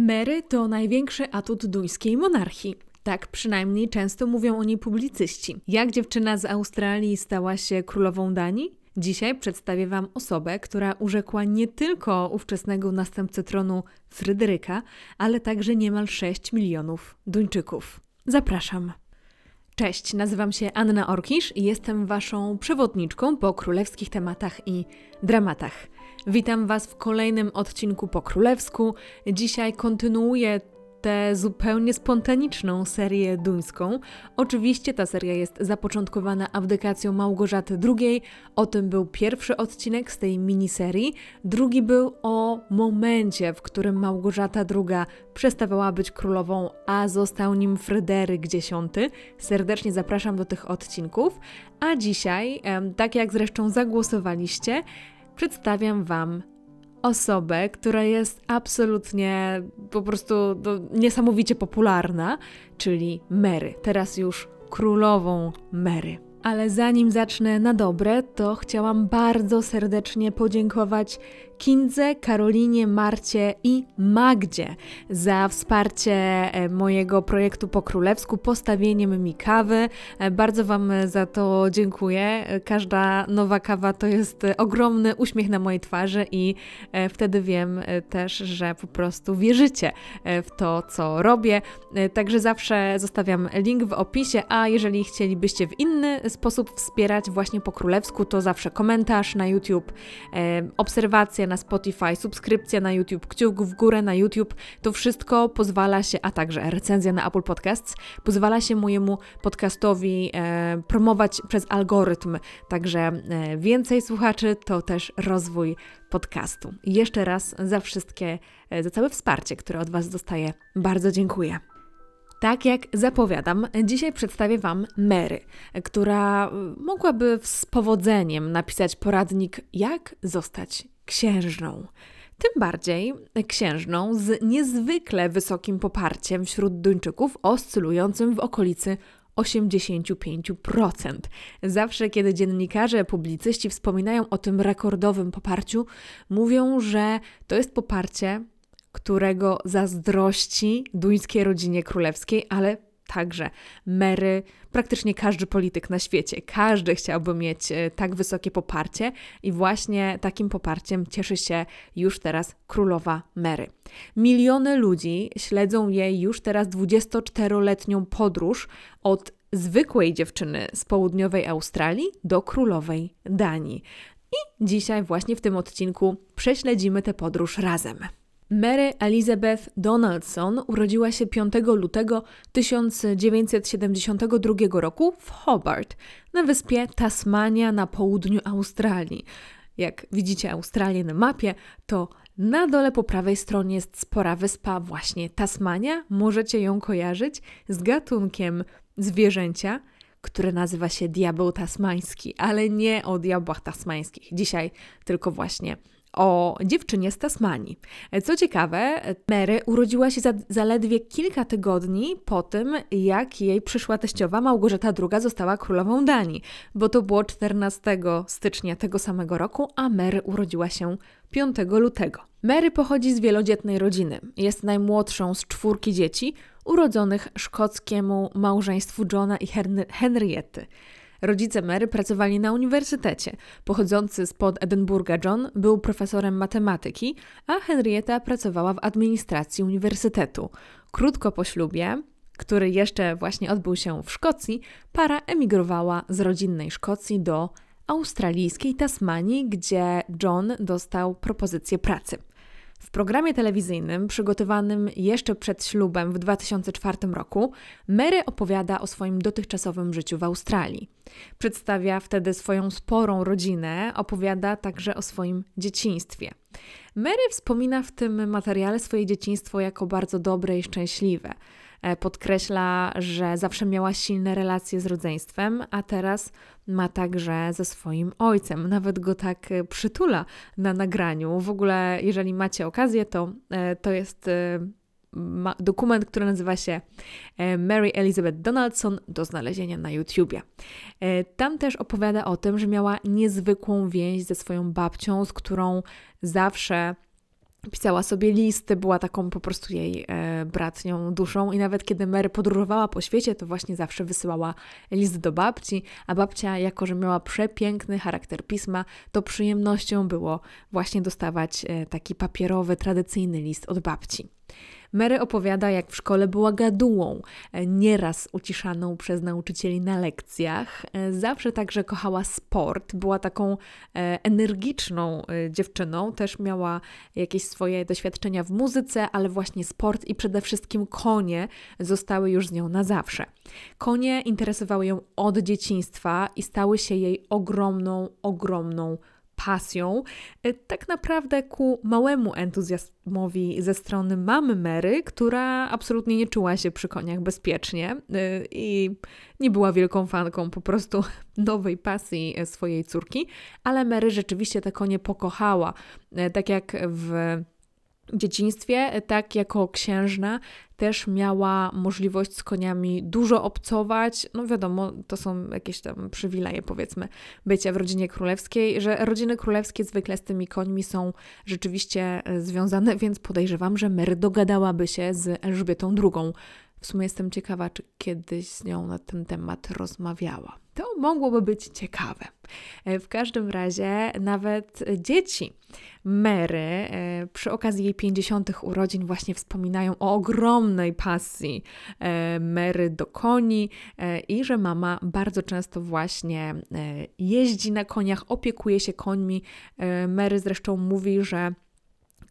Mary to największy atut duńskiej monarchii. Tak przynajmniej często mówią o niej publicyści. Jak dziewczyna z Australii stała się królową Danii? Dzisiaj przedstawię Wam osobę, która urzekła nie tylko ówczesnego następcę tronu Fryderyka, ale także niemal 6 milionów Duńczyków. Zapraszam. Cześć, nazywam się Anna Orkisz i jestem Waszą przewodniczką po królewskich tematach i dramatach. Witam Was w kolejnym odcinku po królewsku. Dzisiaj kontynuuję tę zupełnie spontaniczną serię duńską. Oczywiście ta seria jest zapoczątkowana abdykacją Małgorzaty II. O tym był pierwszy odcinek z tej miniserii. Drugi był o momencie, w którym Małgorzata II przestawała być królową, a został nim Fryderyk X. Serdecznie zapraszam do tych odcinków. A dzisiaj, tak jak zresztą zagłosowaliście, przedstawiam Wam osobę, która jest absolutnie po prostu no, niesamowicie popularna, czyli Mary. Teraz już królową Mary. Ale zanim zacznę na dobre, to chciałam bardzo serdecznie podziękować Kindze, Karolinie, Marcie i Magdzie za wsparcie e, mojego projektu po królewsku, postawieniem mi kawy. E, bardzo Wam za to dziękuję. E, każda nowa kawa to jest ogromny uśmiech na mojej twarzy i wtedy wiem też, że po prostu wierzycie w to, co robię. Także zawsze zostawiam link w opisie, a jeżeli chcielibyście w inny sposób wspierać właśnie po królewsku, to zawsze komentarz na YouTube, obserwacja na Spotify, subskrypcja na YouTube, kciuk w górę na YouTube, to wszystko pozwala się, a także recenzja na Apple Podcasts, pozwala się mojemu podcastowi e, promować przez algorytm. Także e, więcej słuchaczy to też rozwój podcastu. I jeszcze raz za wszystkie, e, za całe wsparcie, które od Was dostaję, bardzo dziękuję. Tak jak zapowiadam, dzisiaj przedstawię Wam Mary, która e, mogłaby z powodzeniem napisać poradnik, jak zostać księżną. Tym bardziej księżną z niezwykle wysokim poparciem wśród Duńczyków, oscylującym w okolicy 85%. Zawsze, kiedy dziennikarze, publicyści wspominają o tym rekordowym poparciu, mówią, że to jest poparcie, którego zazdrości duńskiej rodzinie królewskiej, ale także Mary, praktycznie każdy polityk na świecie, każdy chciałby mieć e, tak wysokie poparcie i właśnie takim poparciem cieszy się już teraz królowa Mary. Miliony ludzi śledzą jej już teraz 24-letnią podróż od zwykłej dziewczyny z południowej Australii do królowej Danii. I dzisiaj właśnie w tym odcinku prześledzimy tę podróż razem. Mary Elizabeth Donaldson urodziła się 5 lutego 1972 roku w Hobart, na wyspie Tasmania na południu Australii. Jak widzicie Australię na mapie, to na dole po prawej stronie jest spora wyspa właśnie Tasmania. Możecie ją kojarzyć z gatunkiem zwierzęcia, które nazywa się diabeł tasmański, ale nie o diabłach tasmańskich. Dzisiaj tylko właśnie o dziewczynie z Tasmanii. Co ciekawe, Mary urodziła się za, zaledwie kilka tygodni po tym, jak jej przyszła teściowa Małgorzata II została królową Danii, bo to było 14 stycznia tego samego roku, a Mary urodziła się 5 lutego. Mary pochodzi z wielodzietnej rodziny. Jest najmłodszą z czwórki dzieci urodzonych szkockiemu małżeństwu Johna i Henriety. Rodzice Mary pracowali na uniwersytecie. Pochodzący spod Edynburga John był profesorem matematyki, a Henrietta pracowała w administracji uniwersytetu. Krótko po ślubie, który jeszcze właśnie odbył się w Szkocji, para emigrowała z rodzinnej Szkocji do australijskiej Tasmanii, gdzie John dostał propozycję pracy. W programie telewizyjnym przygotowanym jeszcze przed ślubem w 2004 roku Mary opowiada o swoim dotychczasowym życiu w Australii. Przedstawia wtedy swoją sporą rodzinę, opowiada także o swoim dzieciństwie. Mary wspomina w tym materiale swoje dzieciństwo jako bardzo dobre i szczęśliwe. E, podkreśla, że zawsze miała silne relacje z rodzeństwem, a teraz ma także ze swoim ojcem. Nawet go tak e, przytula na nagraniu. W ogóle, jeżeli macie okazję, to, e, to jest dokument, który nazywa się Mary Elizabeth Donaldson do znalezienia na YouTubie. Tam też opowiada o tym, że miała niezwykłą więź ze swoją babcią, z którą zawsze Pisała sobie listy, była taką po prostu jej e, bratnią duszą i nawet kiedy Mary podróżowała po świecie, to właśnie zawsze wysyłała list do babci, a babcia, jako że miała przepiękny charakter pisma, to przyjemnością było właśnie dostawać e, taki papierowy, tradycyjny list od babci. Mary opowiada, jak w szkole była gadułą, e, nieraz uciszaną przez nauczycieli na lekcjach. E, zawsze także kochała sport, była taką e, energiczną dziewczyną, też miała jakieś swoje doświadczenia w muzyce, ale właśnie sport i przede wszystkim konie zostały już z nią na zawsze. Konie interesowały ją od dzieciństwa i stały się jej ogromną, ogromną pasją, e, tak naprawdę ku małemu entuzjazmowi ze strony mamy Mary, która absolutnie nie czuła się przy koniach bezpiecznie e, i nie była wielką fanką po prostu nowej pasji swojej córki, ale Mary rzeczywiście te konie pokochała. E, tak jak w dzieciństwie, tak jako księżna, też miała możliwość z koniami dużo obcować. No wiadomo, to są jakieś tam przywileje, powiedzmy, bycia w rodzinie królewskiej, że rodziny królewskie zwykle z tymi końmi są rzeczywiście e, związane, więc podejrzewam, że Mary dogadałaby się z Elżbietą II. W sumie jestem ciekawa, czy kiedyś z nią na ten temat rozmawiała. To mogłoby być ciekawe. E, w każdym razie nawet dzieci Mary e, przy okazji jej 50. urodzin właśnie wspominają o ogromnej pasji e, Mary do koni i że mama bardzo często właśnie jeździ na koniach, opiekuje się końmi. Mary zresztą mówi, że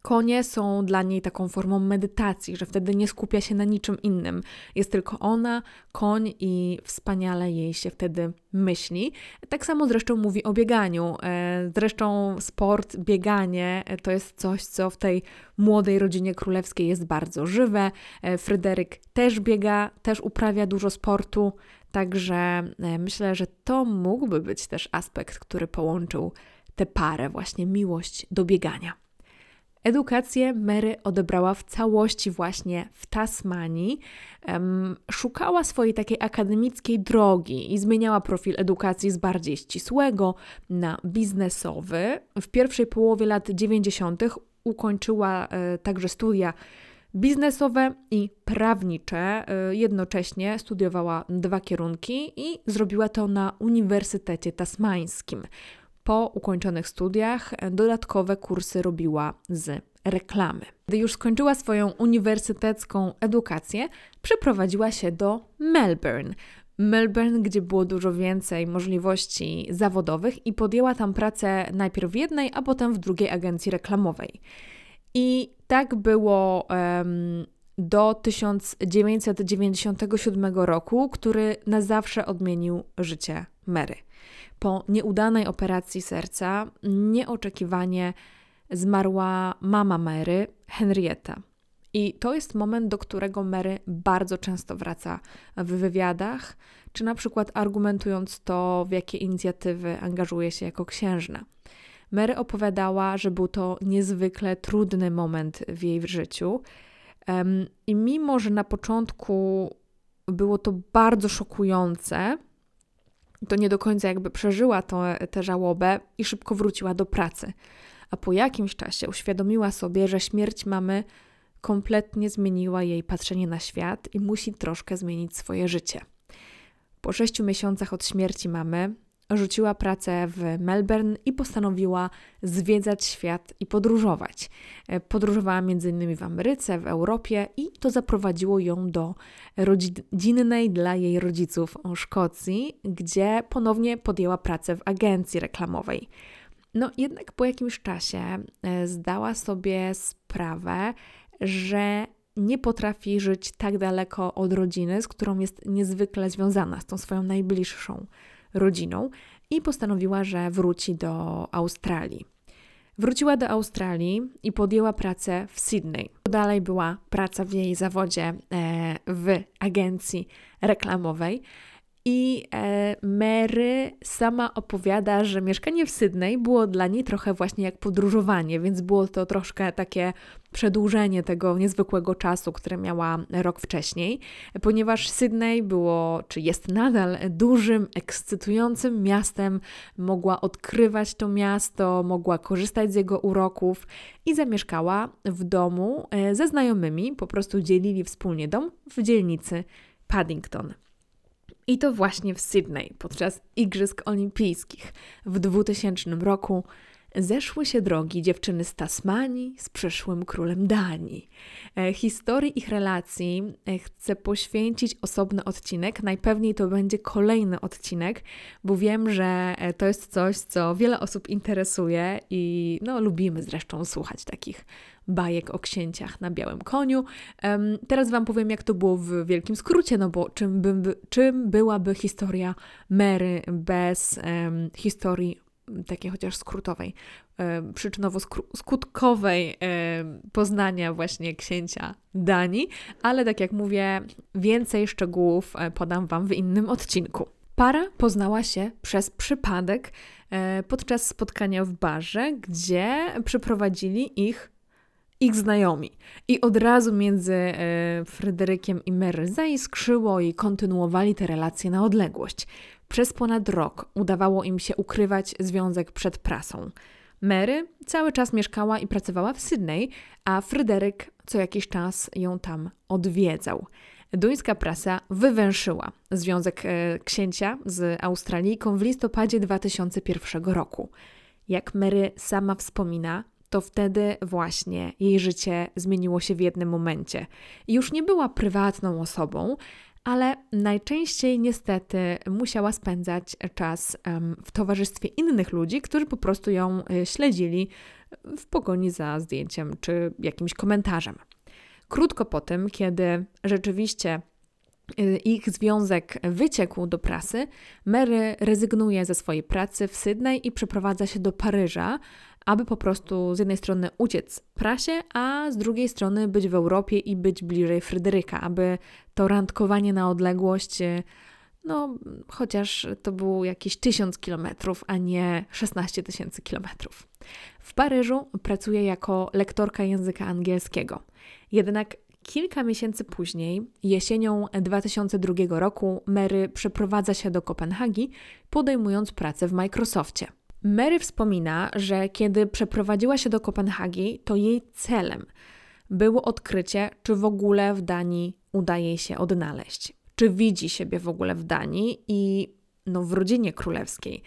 Konie są dla niej taką formą medytacji, że wtedy nie skupia się na niczym innym. Jest tylko ona, koń i wspaniale jej się wtedy myśli. Tak samo zresztą mówi o bieganiu. E, zresztą sport, bieganie e, to jest coś, co w tej młodej rodzinie królewskiej jest bardzo żywe. E, Fryderyk też biega, też uprawia dużo sportu. Także myślę, że to mógłby być też aspekt, który połączył tę parę, właśnie miłość do biegania. Edukację Mary odebrała w całości właśnie w Tasmanii. Szukała swojej takiej akademickiej drogi i zmieniała profil edukacji z bardziej ścisłego na biznesowy. W pierwszej połowie lat 90. ukończyła e, także studia biznesowe i prawnicze. E, jednocześnie studiowała dwa kierunki i zrobiła to na Uniwersytecie Tasmańskim. Po ukończonych studiach dodatkowe kursy robiła z reklamy. Gdy już skończyła swoją uniwersytecką edukację, przeprowadziła się do Melbourne. Melbourne, gdzie było dużo więcej możliwości zawodowych i podjęła tam pracę najpierw w jednej, a potem w drugiej agencji reklamowej. I tak było um, do 1997 roku, który na zawsze odmienił życie Mary po nieudanej operacji serca nieoczekiwanie zmarła mama Mary, Henrietta. I to jest moment, do którego Mary bardzo często wraca w wywiadach, czy na przykład argumentując to, w jakie inicjatywy angażuje się jako księżna. Mary opowiadała, że był to niezwykle trudny moment w jej życiu. I mimo, że na początku było to bardzo szokujące, to nie do końca jakby przeżyła tę żałobę i szybko wróciła do pracy. A po jakimś czasie uświadomiła sobie, że śmierć mamy kompletnie zmieniła jej patrzenie na świat i musi troszkę zmienić swoje życie. Po sześciu miesiącach od śmierci mamy rzuciła pracę w Melbourne i postanowiła zwiedzać świat i podróżować. E, podróżowała m.in. w Ameryce, w Europie i to zaprowadziło ją do rodzinnej dla jej rodziców Szkocji, gdzie ponownie podjęła pracę w agencji reklamowej. No jednak po jakimś czasie e, zdała sobie sprawę, że nie potrafi żyć tak daleko od rodziny, z którą jest niezwykle związana, z tą swoją najbliższą rodziną i postanowiła, że wróci do Australii. Wróciła do Australii i podjęła pracę w Sydney. Dalej była praca w jej zawodzie e, w agencji reklamowej. I e, Mary sama opowiada, że mieszkanie w Sydney było dla niej trochę właśnie jak podróżowanie, więc było to troszkę takie przedłużenie tego niezwykłego czasu, które miała rok wcześniej, ponieważ Sydney było, czy jest nadal dużym, ekscytującym miastem, mogła odkrywać to miasto, mogła korzystać z jego uroków i zamieszkała w domu e, ze znajomymi, po prostu dzielili wspólnie dom w dzielnicy Paddington. I to właśnie w Sydney podczas Igrzysk Olimpijskich w 2000 roku zeszły się drogi dziewczyny z Tasmanii z przyszłym królem Danii. E, historii ich relacji e, chcę poświęcić osobny odcinek. Najpewniej to będzie kolejny odcinek, bo wiem, że e, to jest coś, co wiele osób interesuje i no, lubimy zresztą słuchać takich bajek o księciach na białym koniu. Teraz Wam powiem, jak to było w wielkim skrócie, no bo czym, by, czym byłaby historia Mary bez um, historii takiej chociaż skrótowej, przyczynowo-skutkowej poznania właśnie księcia Danii, ale tak jak mówię, więcej szczegółów e, podam Wam w innym odcinku. Para poznała się przez przypadek e, podczas spotkania w barze, gdzie przyprowadzili ich ich znajomi. I od razu między e, Fryderykiem i Mary zaiskrzyło i kontynuowali te relacje na odległość. Przez ponad rok udawało im się ukrywać związek przed prasą. Mary cały czas mieszkała i pracowała w Sydney, a Fryderyk co jakiś czas ją tam odwiedzał. Duńska prasa wywęszyła związek e, księcia z Australijką w listopadzie 2001 roku. Jak Mary sama wspomina, to wtedy właśnie jej życie zmieniło się w jednym momencie. Już nie była prywatną osobą, ale najczęściej niestety musiała spędzać czas w towarzystwie innych ludzi, którzy po prostu ją e, śledzili w pogoni za zdjęciem czy jakimś komentarzem. Krótko po tym, kiedy rzeczywiście e, ich związek wyciekł do prasy, Mary rezygnuje ze swojej pracy w Sydney i przeprowadza się do Paryża, aby po prostu z jednej strony uciec prasie, a z drugiej strony być w Europie i być bliżej Fryderyka, aby to randkowanie na odległość, e, no chociaż to było jakieś tysiąc kilometrów, a nie 16 tysięcy kilometrów. W Paryżu pracuje jako lektorka języka angielskiego. Jednak Kilka miesięcy później, jesienią 2002 roku, Mary przeprowadza się do Kopenhagi, podejmując pracę w Microsoftie. Mary wspomina, że kiedy przeprowadziła się do Kopenhagi, to jej celem było odkrycie, czy w ogóle w Danii udaje się odnaleźć, czy widzi siebie w ogóle w Danii i no, w rodzinie królewskiej.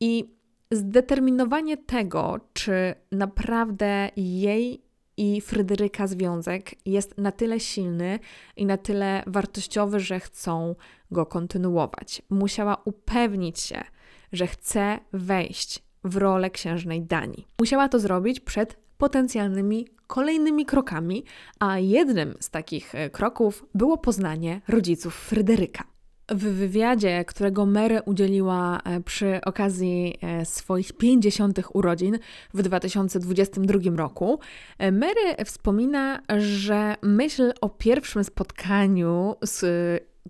I zdeterminowanie tego, czy naprawdę jej i Fryderyka związek jest na tyle silny i na tyle wartościowy, że chcą go kontynuować. Musiała upewnić się, że chce wejść w rolę księżnej Danii. Musiała to zrobić przed potencjalnymi kolejnymi krokami, a jednym z takich e, kroków było poznanie rodziców Fryderyka. W wywiadzie, którego Mary udzieliła e, przy okazji e, swoich 50. urodzin w 2022 roku, Mary wspomina, że myśl o pierwszym spotkaniu z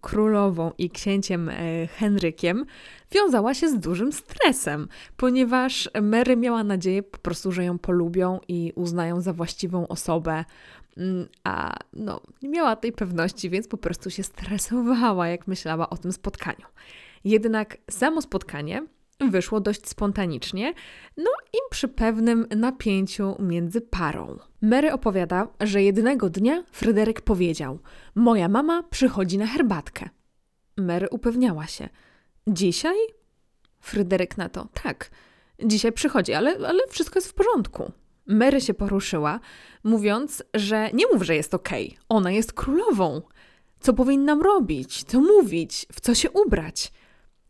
królową i księciem e, Henrykiem wiązała się z dużym stresem, ponieważ Mary miała nadzieję po prostu, że ją polubią i uznają za właściwą osobę, mm, a no, nie miała tej pewności, więc po prostu się stresowała, jak myślała o tym spotkaniu. Jednak samo spotkanie wyszło dość spontanicznie, no i przy pewnym napięciu między parą. Mary opowiada, że jednego dnia Fryderyk powiedział: Moja mama przychodzi na herbatkę. Mary upewniała się: Dzisiaj? Fryderyk na to: Tak, dzisiaj przychodzi, ale, ale wszystko jest w porządku. Mary się poruszyła, mówiąc, że nie mów, że jest okej, okay. ona jest królową. Co powinnam robić, co mówić, w co się ubrać?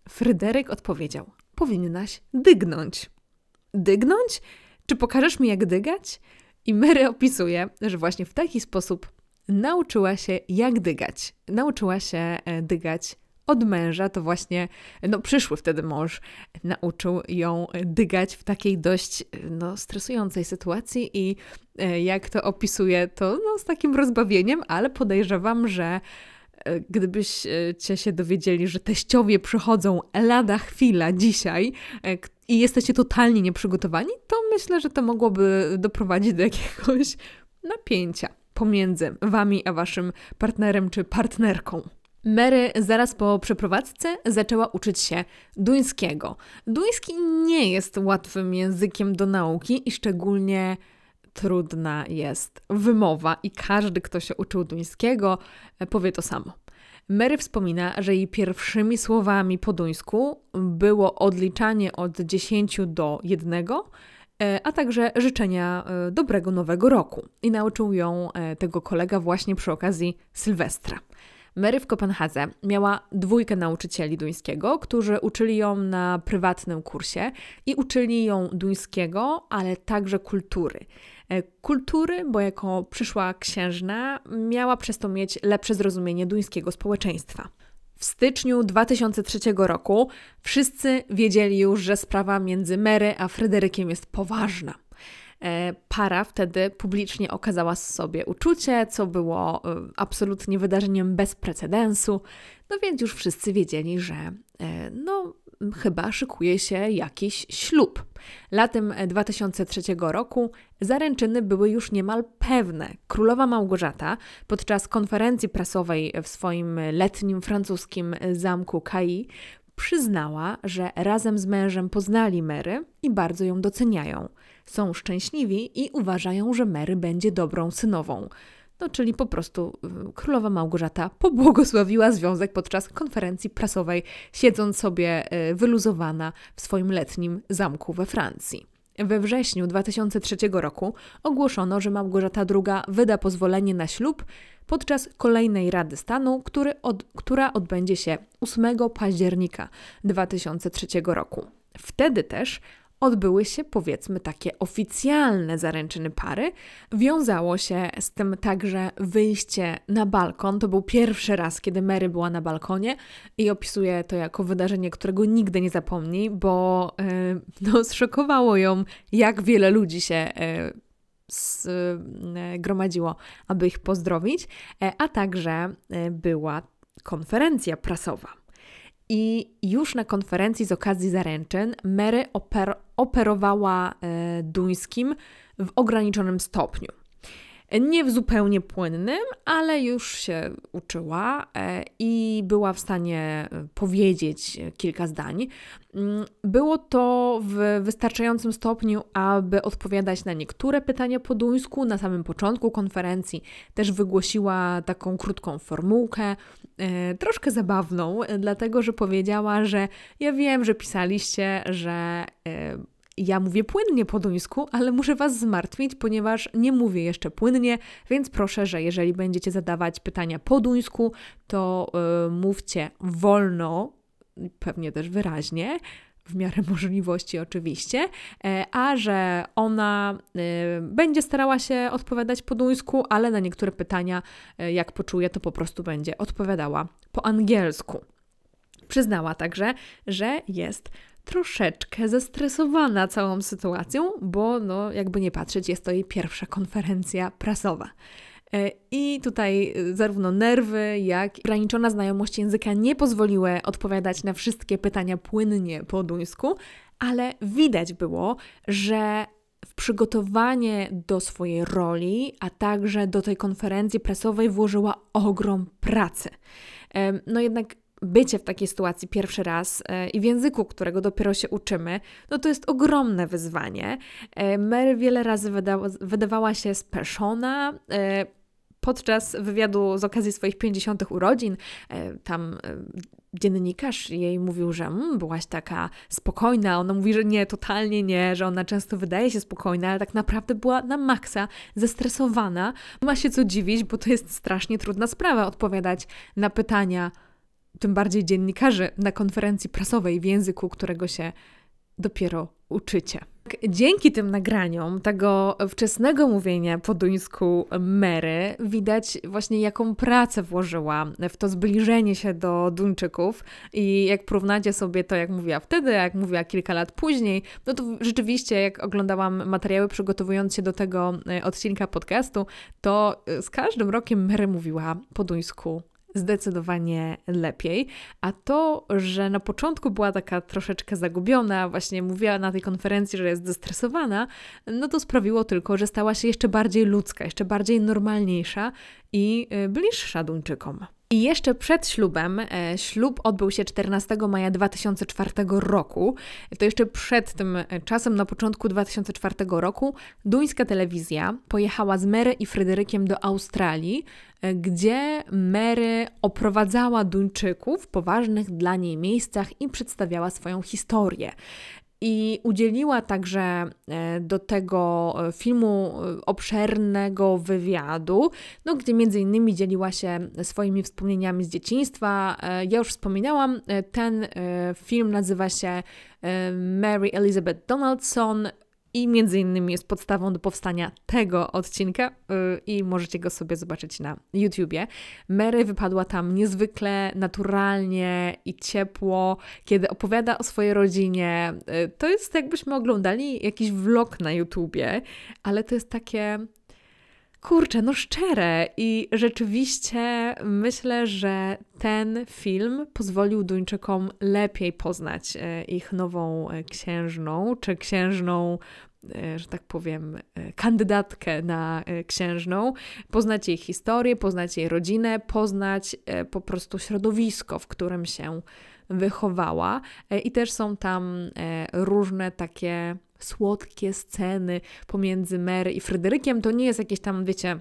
Fryderyk odpowiedział: powinnaś dygnąć. Dygnąć? Czy pokażesz mi, jak dygać? I Mary opisuje, że właśnie w taki sposób nauczyła się, jak dygać. Nauczyła się e, dygać od męża, to właśnie no, przyszły wtedy mąż nauczył ją dygać w takiej dość no, stresującej sytuacji i e, jak to opisuje, to no, z takim rozbawieniem, ale podejrzewam, że e, gdybyście się dowiedzieli, że teściowie przychodzą lada chwila dzisiaj e, i jesteście totalnie nieprzygotowani, to myślę, że to mogłoby doprowadzić do jakiegoś napięcia pomiędzy wami a waszym partnerem czy partnerką. Mary zaraz po przeprowadzce zaczęła uczyć się duńskiego. Duński nie jest łatwym językiem do nauki i szczególnie trudna jest wymowa, i każdy, kto się uczył duńskiego, powie to samo. Mary wspomina, że jej pierwszymi słowami po duńsku było odliczanie od 10 do 1, e, a także życzenia e, dobrego nowego roku. I nauczył ją e, tego kolega właśnie przy okazji Sylwestra. Mary w Kopenhadze miała dwójkę nauczycieli duńskiego, którzy uczyli ją na prywatnym kursie i uczyli ją duńskiego, ale także kultury. E, kultury, bo jako przyszła księżna miała przez to mieć lepsze zrozumienie duńskiego społeczeństwa. W styczniu 2003 roku wszyscy wiedzieli już, że sprawa między Mary a Fryderykiem jest poważna. E, para wtedy publicznie okazała sobie uczucie, co było e, absolutnie wydarzeniem bez precedensu, no więc już wszyscy wiedzieli, że no, chyba szykuje się jakiś ślub. Latem 2003 roku zaręczyny były już niemal pewne. Królowa Małgorzata podczas konferencji prasowej w swoim letnim francuskim zamku Cai przyznała, że razem z mężem poznali Mary i bardzo ją doceniają. Są szczęśliwi i uważają, że Mary będzie dobrą synową. No, czyli po prostu y, królowa Małgorzata pobłogosławiła związek podczas konferencji prasowej, siedząc sobie y, wyluzowana w swoim letnim zamku we Francji. We wrześniu 2003 roku ogłoszono, że Małgorzata II wyda pozwolenie na ślub podczas kolejnej Rady Stanu, od, która odbędzie się 8 października 2003 roku. Wtedy też odbyły się powiedzmy takie oficjalne zaręczyny pary. Wiązało się z tym także wyjście na balkon. To był pierwszy raz, kiedy Mary była na balkonie i opisuje to jako wydarzenie, którego nigdy nie zapomni, bo yy, no, zszokowało ją, jak wiele ludzi się yy, gromadziło, aby ich pozdrowić, a także była konferencja prasowa. I już na konferencji z okazji zaręczyn Mary oper operowała e, duńskim w ograniczonym stopniu. Nie w zupełnie płynnym, ale już się uczyła e, i była w stanie e, powiedzieć kilka zdań. Mm, było to w wystarczającym stopniu, aby odpowiadać na niektóre pytania po duńsku. Na samym początku konferencji też wygłosiła taką krótką formułkę, e, troszkę zabawną, dlatego że powiedziała, że ja wiem, że pisaliście, że ja mówię płynnie po duńsku, ale muszę Was zmartwić, ponieważ nie mówię jeszcze płynnie, więc proszę, że jeżeli będziecie zadawać pytania po duńsku, to yy, mówcie wolno, pewnie też wyraźnie, w miarę możliwości oczywiście, e, a że ona e, będzie starała się odpowiadać po duńsku, ale na niektóre pytania, e, jak poczuje, to po prostu będzie odpowiadała po angielsku. Przyznała także, że jest troszeczkę zestresowana całą sytuacją, bo no, jakby nie patrzeć, jest to jej pierwsza konferencja prasowa. E, I tutaj e, zarówno nerwy, jak i ograniczona znajomość języka nie pozwoliły odpowiadać na wszystkie pytania płynnie po duńsku, ale widać było, że w przygotowanie do swojej roli, a także do tej konferencji prasowej włożyła ogrom pracy. E, no jednak bycie w takiej sytuacji pierwszy raz e, i w języku, którego dopiero się uczymy, no to jest ogromne wyzwanie. E, Mary wiele razy wydała, wydawała się speszona. E, podczas wywiadu z okazji swoich 50. urodzin, tam dziennikarz jej mówił, że mm, byłaś taka spokojna. Ona mówi, że nie, totalnie nie, że ona często wydaje się spokojna, ale tak naprawdę była na maksa zestresowana. Ma się co dziwić, bo to jest strasznie trudna sprawa odpowiadać na pytania tym bardziej dziennikarzy na konferencji prasowej w języku, którego się dopiero uczycie. Dzięki tym nagraniom tego wczesnego mówienia po duńsku Mary widać właśnie jaką pracę włożyła w to zbliżenie się do Duńczyków i jak porównacie sobie to, jak mówiła wtedy, jak mówiła kilka lat później, no to rzeczywiście jak oglądałam materiały przygotowując się do tego e, odcinka podcastu, to z każdym rokiem Mary mówiła po duńsku zdecydowanie lepiej. A to, że na początku była taka troszeczkę zagubiona, właśnie mówiła na tej konferencji, że jest zestresowana, no to sprawiło tylko, że stała się jeszcze bardziej ludzka, jeszcze bardziej normalniejsza i y, bliższa Duńczykom. I jeszcze przed ślubem, e, ślub odbył się 14 maja 2004 roku, to jeszcze przed tym e, czasem, na początku 2004 roku, duńska telewizja pojechała z Mary i Fryderykiem do Australii, e, gdzie Mary oprowadzała Duńczyków po ważnych dla niej miejscach i przedstawiała swoją historię i udzieliła także e, do tego e, filmu e, obszernego wywiadu, no, gdzie między innymi dzieliła się swoimi wspomnieniami z dzieciństwa. Ja już wspominałam, ten film nazywa się Mary Elizabeth Donaldson i między innymi jest podstawą do powstania tego odcinka yy, i możecie go sobie zobaczyć na YouTubie. Mary wypadła tam niezwykle naturalnie i ciepło, kiedy opowiada o swojej rodzinie. Yy, to jest jakbyśmy oglądali jakiś vlog na YouTubie, ale to jest takie kurczę, no szczere. I rzeczywiście myślę, że ten film pozwolił Duńczykom lepiej poznać e, ich nową e, księżną, czy księżną e, że tak powiem, kandydatkę na księżną, poznać jej historię, poznać jej rodzinę, poznać po prostu środowisko, w którym się wychowała. I też są tam różne takie słodkie sceny pomiędzy Mary i Fryderykiem. To nie jest jakieś tam, wiecie,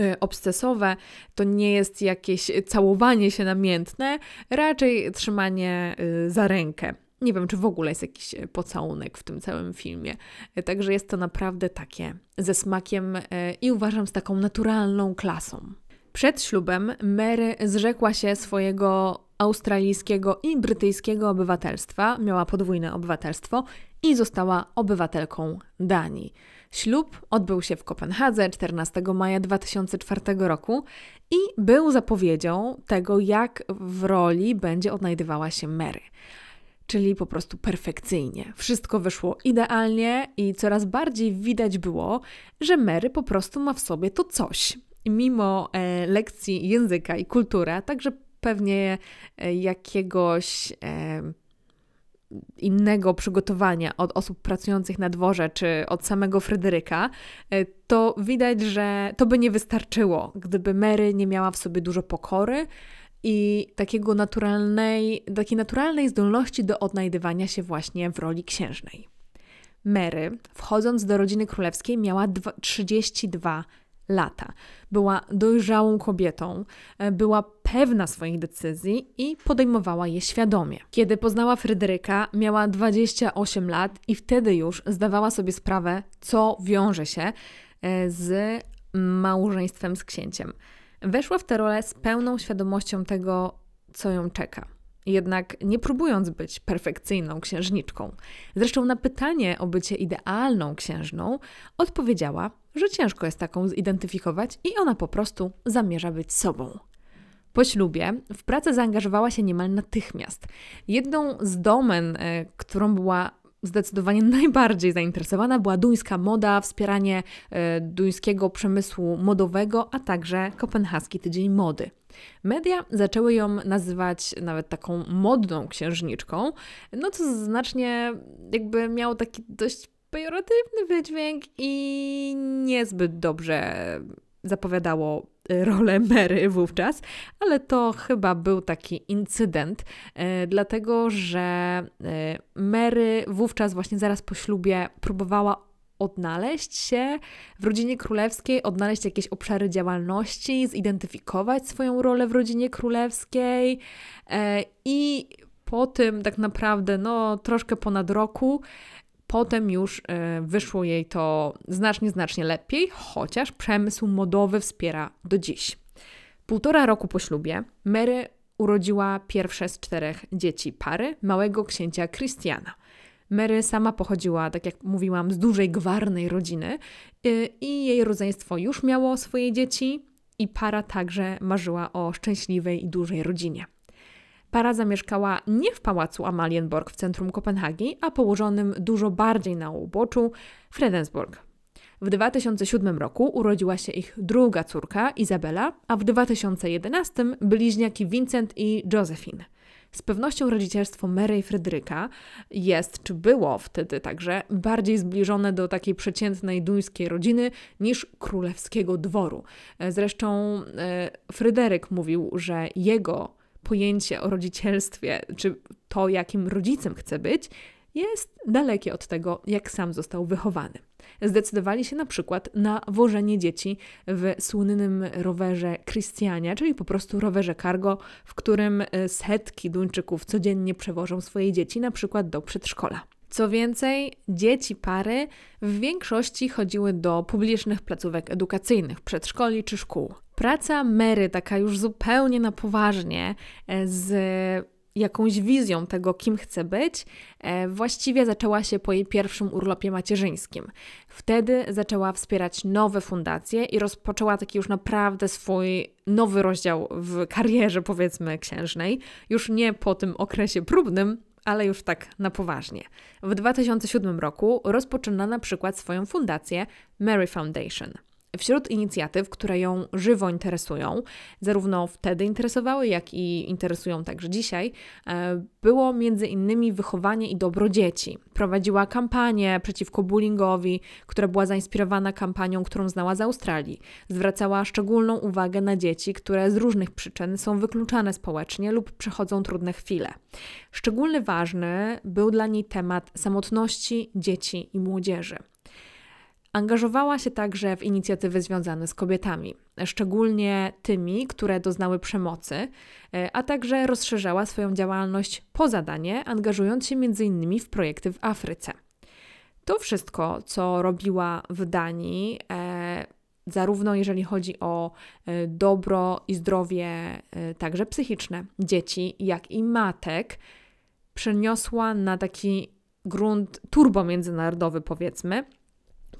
y, obsesowe, to nie jest jakieś całowanie się namiętne, raczej trzymanie y, za rękę. Nie wiem, czy w ogóle jest jakiś pocałunek w tym całym filmie. Także jest to naprawdę takie ze smakiem i uważam z taką naturalną klasą. Przed ślubem Mary zrzekła się swojego australijskiego i brytyjskiego obywatelstwa, miała podwójne obywatelstwo i została obywatelką Danii. Ślub odbył się w Kopenhadze 14 maja 2004 roku i był zapowiedzią tego, jak w roli będzie odnajdywała się Mary. Czyli po prostu perfekcyjnie. Wszystko wyszło idealnie i coraz bardziej widać było, że Mary po prostu ma w sobie to coś. Mimo e, lekcji języka i kultury, a także pewnie e, jakiegoś e, innego przygotowania od osób pracujących na dworze czy od samego Fryderyka, e, to widać, że to by nie wystarczyło, gdyby Mary nie miała w sobie dużo pokory i takiego naturalnej, takiej naturalnej zdolności do odnajdywania się właśnie w roli księżnej. Mary, wchodząc do rodziny królewskiej, miała 32 lata. Była dojrzałą kobietą, była pewna swoich decyzji i podejmowała je świadomie. Kiedy poznała Fryderyka, miała 28 lat i wtedy już zdawała sobie sprawę, co wiąże się e, z małżeństwem z księciem. Weszła w tę rolę z pełną świadomością tego, co ją czeka jednak nie próbując być perfekcyjną księżniczką. Zresztą na pytanie o bycie idealną księżną odpowiedziała, że ciężko jest taką zidentyfikować i ona po prostu zamierza być sobą. Po ślubie w pracę zaangażowała się niemal natychmiast. Jedną z domen, e, którą była zdecydowanie najbardziej zainteresowana była duńska moda, wspieranie e, duńskiego przemysłu modowego, a także kopenhaski tydzień mody. Media zaczęły ją nazywać nawet taką modną księżniczką, no co znacznie jakby miało taki dość pejoratywny wydźwięk i niezbyt dobrze zapowiadało rolę Mary wówczas, ale to chyba był taki incydent, e, dlatego że e, Mary wówczas właśnie zaraz po ślubie próbowała odnaleźć się w rodzinie królewskiej, odnaleźć jakieś obszary działalności, zidentyfikować swoją rolę w rodzinie królewskiej i po tym tak naprawdę, no troszkę ponad roku, potem już e, wyszło jej to znacznie, znacznie lepiej, chociaż przemysł modowy wspiera do dziś. Półtora roku po ślubie Mary urodziła pierwsze z czterech dzieci pary małego księcia Christiana. Mary sama pochodziła, tak jak mówiłam, z dużej gwarnej rodziny y, i jej rodzeństwo już miało swoje dzieci i para także marzyła o szczęśliwej i dużej rodzinie. Para zamieszkała nie w pałacu Amalienborg w centrum Kopenhagi, a położonym dużo bardziej na uboczu Fredensborg. W 2007 roku urodziła się ich druga córka, Izabela, a w 2011 bliźniaki Vincent i Josephine. Z pewnością rodzicielstwo Mary i Fryderyka jest, czy było wtedy także, bardziej zbliżone do takiej przeciętnej duńskiej rodziny niż królewskiego dworu. Zresztą e, Fryderyk mówił, że jego pojęcie o rodzicielstwie, czy to, jakim rodzicem chce być, jest dalekie od tego, jak sam został wychowany. Zdecydowali się na przykład na wożenie dzieci w słynnym rowerze Christiania, czyli po prostu rowerze cargo, w którym e, setki Duńczyków codziennie przewożą swoje dzieci na przykład do przedszkola. Co więcej, dzieci pary w większości chodziły do publicznych placówek edukacyjnych, przedszkoli czy szkół. Praca Mary, taka już zupełnie na poważnie, e, z jakąś wizją tego, kim chce być, e, właściwie zaczęła się po jej pierwszym urlopie macierzyńskim. Wtedy zaczęła wspierać nowe fundacje i rozpoczęła taki już naprawdę swój nowy rozdział w karierze, powiedzmy, księżnej. Już nie po tym okresie próbnym, ale już tak na poważnie. W 2007 roku rozpoczyna na przykład swoją fundację Mary Foundation. Wśród inicjatyw, które ją żywo interesują, zarówno wtedy interesowały, jak i interesują także dzisiaj, e, było między innymi wychowanie i dobro dzieci. Prowadziła kampanię przeciwko bullyingowi, która była zainspirowana kampanią, którą znała z Australii. Zwracała szczególną uwagę na dzieci, które z różnych przyczyn są wykluczane społecznie lub przechodzą trudne chwile. Szczególnie ważny był dla niej temat samotności dzieci i młodzieży. Angażowała się także w inicjatywy związane z kobietami, szczególnie tymi, które doznały przemocy, e, a także rozszerzała swoją działalność poza Danię, angażując się m.in. w projekty w Afryce. To wszystko, co robiła w Danii, e, zarówno jeżeli chodzi o e, dobro i zdrowie, także psychiczne dzieci, jak i matek, przeniosła na taki grunt turbo międzynarodowy, powiedzmy,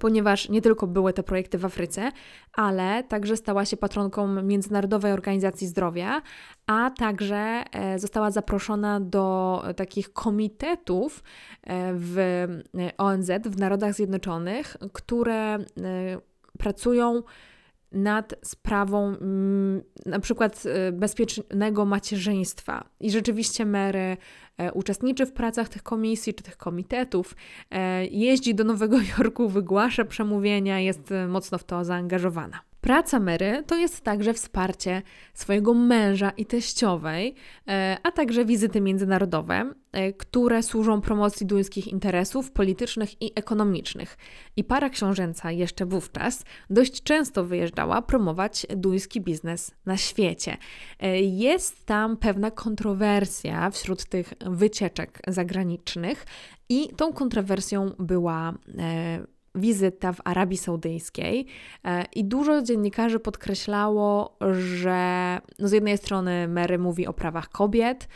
ponieważ nie tylko były te projekty w Afryce, ale także stała się patronką Międzynarodowej Organizacji Zdrowia, a także e, została zaproszona do takich komitetów e, w e, ONZ, w Narodach Zjednoczonych, które pracują nad sprawą mm, na przykład bezpiecznego macierzyństwa. I rzeczywiście Mary E, uczestniczy w pracach tych komisji czy tych komitetów, e, jeździ do Nowego Jorku, wygłasza przemówienia, jest e, mocno w to zaangażowana. Praca Mary to jest także wsparcie swojego męża i teściowej, e, a także wizyty międzynarodowe, e, które służą promocji duńskich interesów politycznych i ekonomicznych. I para książęca jeszcze wówczas dość często wyjeżdżała promować duński biznes na świecie. E, jest tam pewna kontrowersja wśród tych wycieczek zagranicznych i tą kontrowersją była wizyta w Arabii Saudyjskiej e, i dużo dziennikarzy podkreślało, że no z jednej strony Mary mówi o prawach kobiet,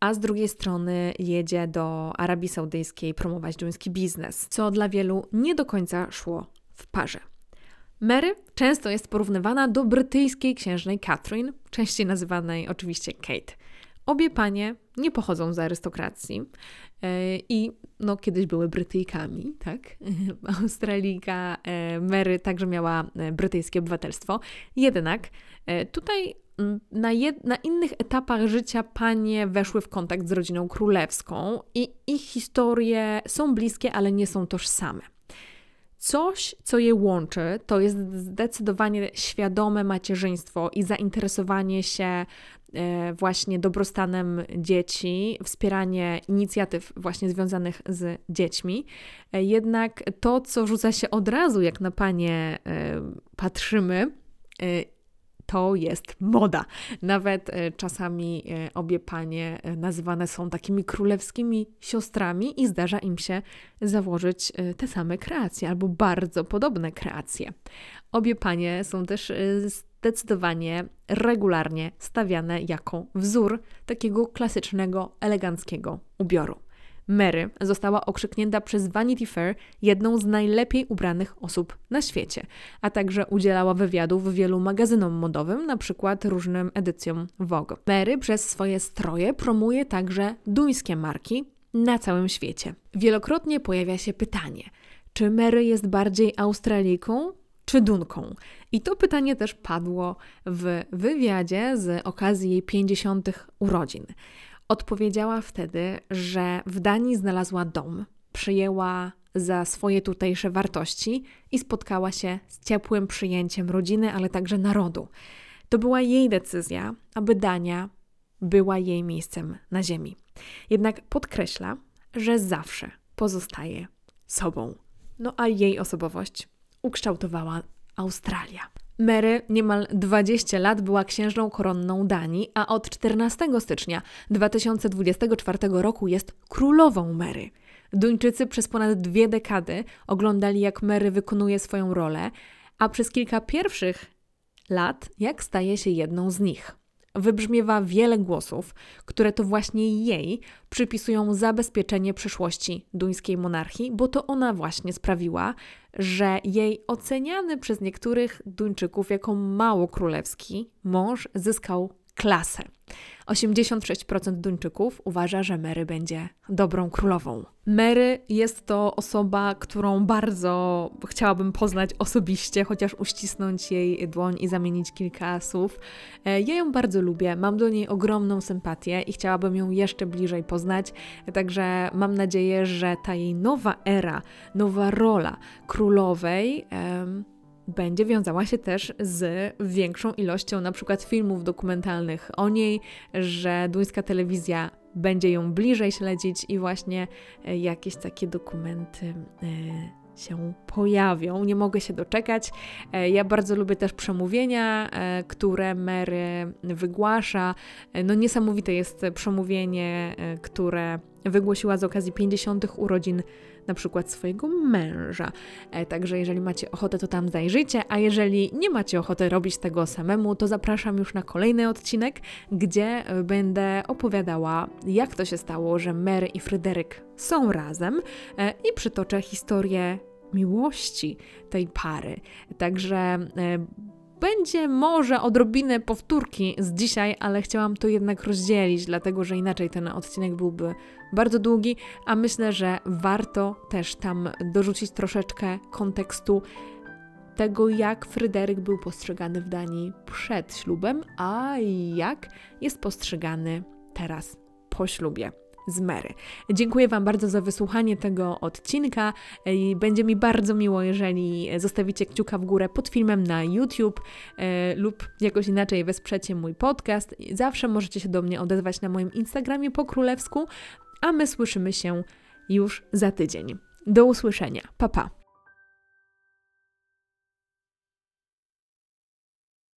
a z drugiej strony jedzie do Arabii Saudyjskiej promować duński biznes, co dla wielu nie do końca szło w parze. Mary często jest porównywana do brytyjskiej księżnej Catherine, częściej nazywanej oczywiście Kate. Obie panie nie pochodzą z arystokracji e, i no, kiedyś były Brytyjkami, tak? Australijka e, Mary także miała e, brytyjskie obywatelstwo. Jednak tutaj mm, na, jed, na innych etapach życia panie weszły w kontakt z rodziną królewską i ich historie są bliskie, ale nie są tożsame. Coś, co je łączy, to jest zdecydowanie świadome macierzyństwo i zainteresowanie się E, właśnie dobrostanem dzieci, wspieranie inicjatyw właśnie związanych z dziećmi. E, jednak to, co rzuca się od razu, jak na panie e, patrzymy, to jest moda. Nawet czasami obie panie nazywane są takimi królewskimi siostrami i zdarza im się założyć te same kreacje albo bardzo podobne kreacje. Obie panie są też zdecydowanie regularnie stawiane jako wzór takiego klasycznego, eleganckiego ubioru. Mary została okrzyknięta przez Vanity Fair jedną z najlepiej ubranych osób na świecie, a także udzielała wywiadów wielu magazynom modowym, na przykład różnym edycjom Vogue. Mary przez swoje stroje promuje także duńskie marki na całym świecie. Wielokrotnie pojawia się pytanie, Czy Mary jest bardziej Australijką czy Dunką? I to pytanie też padło w wywiadzie z okazji jej 50. urodzin. Odpowiedziała wtedy, że w Danii znalazła dom, przyjęła za swoje tutejsze wartości i spotkała się z ciepłym przyjęciem rodziny, ale także narodu. To była jej decyzja, aby Dania była jej miejscem na ziemi. Jednak podkreśla, że zawsze pozostaje sobą. No a jej osobowość ukształtowała Australia. Mary niemal 20 lat była księżną koronną Danii, a od 14 stycznia 2024 roku jest królową Mary. Duńczycy przez ponad dwie dekady oglądali, jak Mary wykonuje swoją rolę, a przez kilka pierwszych lat, jak staje się jedną z nich wybrzmiewa wiele głosów, które to właśnie jej przypisują zabezpieczenie przyszłości duńskiej monarchii, bo to ona właśnie sprawiła, że jej oceniany przez niektórych Duńczyków jako mało królewski mąż zyskał klasę. 86% Duńczyków uważa, że Mary będzie dobrą królową. Mary jest to osoba, którą bardzo chciałabym poznać osobiście, chociaż uścisnąć jej dłoń i zamienić kilka słów. E, ja ją bardzo lubię, mam do niej ogromną sympatię i chciałabym ją jeszcze bliżej poznać, także mam nadzieję, że ta jej nowa era, nowa rola królowej będzie wiązała się też z większą ilością na przykład filmów dokumentalnych o niej, że duńska telewizja będzie ją bliżej śledzić i właśnie e, jakieś takie dokumenty e, się pojawią. Nie mogę się doczekać. E, ja bardzo lubię też przemówienia, które Mary wygłasza. No niesamowite jest przemówienie, które wygłosiła z okazji 50. urodzin na przykład swojego męża. E, także jeżeli macie ochotę, to tam zajrzyjcie, a jeżeli nie macie ochoty robić tego samemu, to zapraszam już na kolejny odcinek, gdzie e, będę opowiadała, jak to się stało, że Mary i Fryderyk są razem e, i przytoczę historię miłości tej pary. Także będzie może odrobinę powtórki z dzisiaj, ale chciałam to jednak rozdzielić, dlatego że inaczej ten odcinek byłby bardzo długi, a myślę, że warto też tam dorzucić troszeczkę kontekstu tego, jak Fryderyk był postrzegany w Danii przed ślubem, a jak jest postrzegany teraz po ślubie z Mary. Dziękuję Wam bardzo za wysłuchanie tego odcinka. Będzie mi bardzo miło, jeżeli zostawicie kciuka w górę pod filmem na YouTube e, lub jakoś inaczej wesprzecie mój podcast. Zawsze możecie się do mnie odezwać na moim Instagramie po królewsku, a my słyszymy się już za tydzień. Do usłyszenia. Pa pa.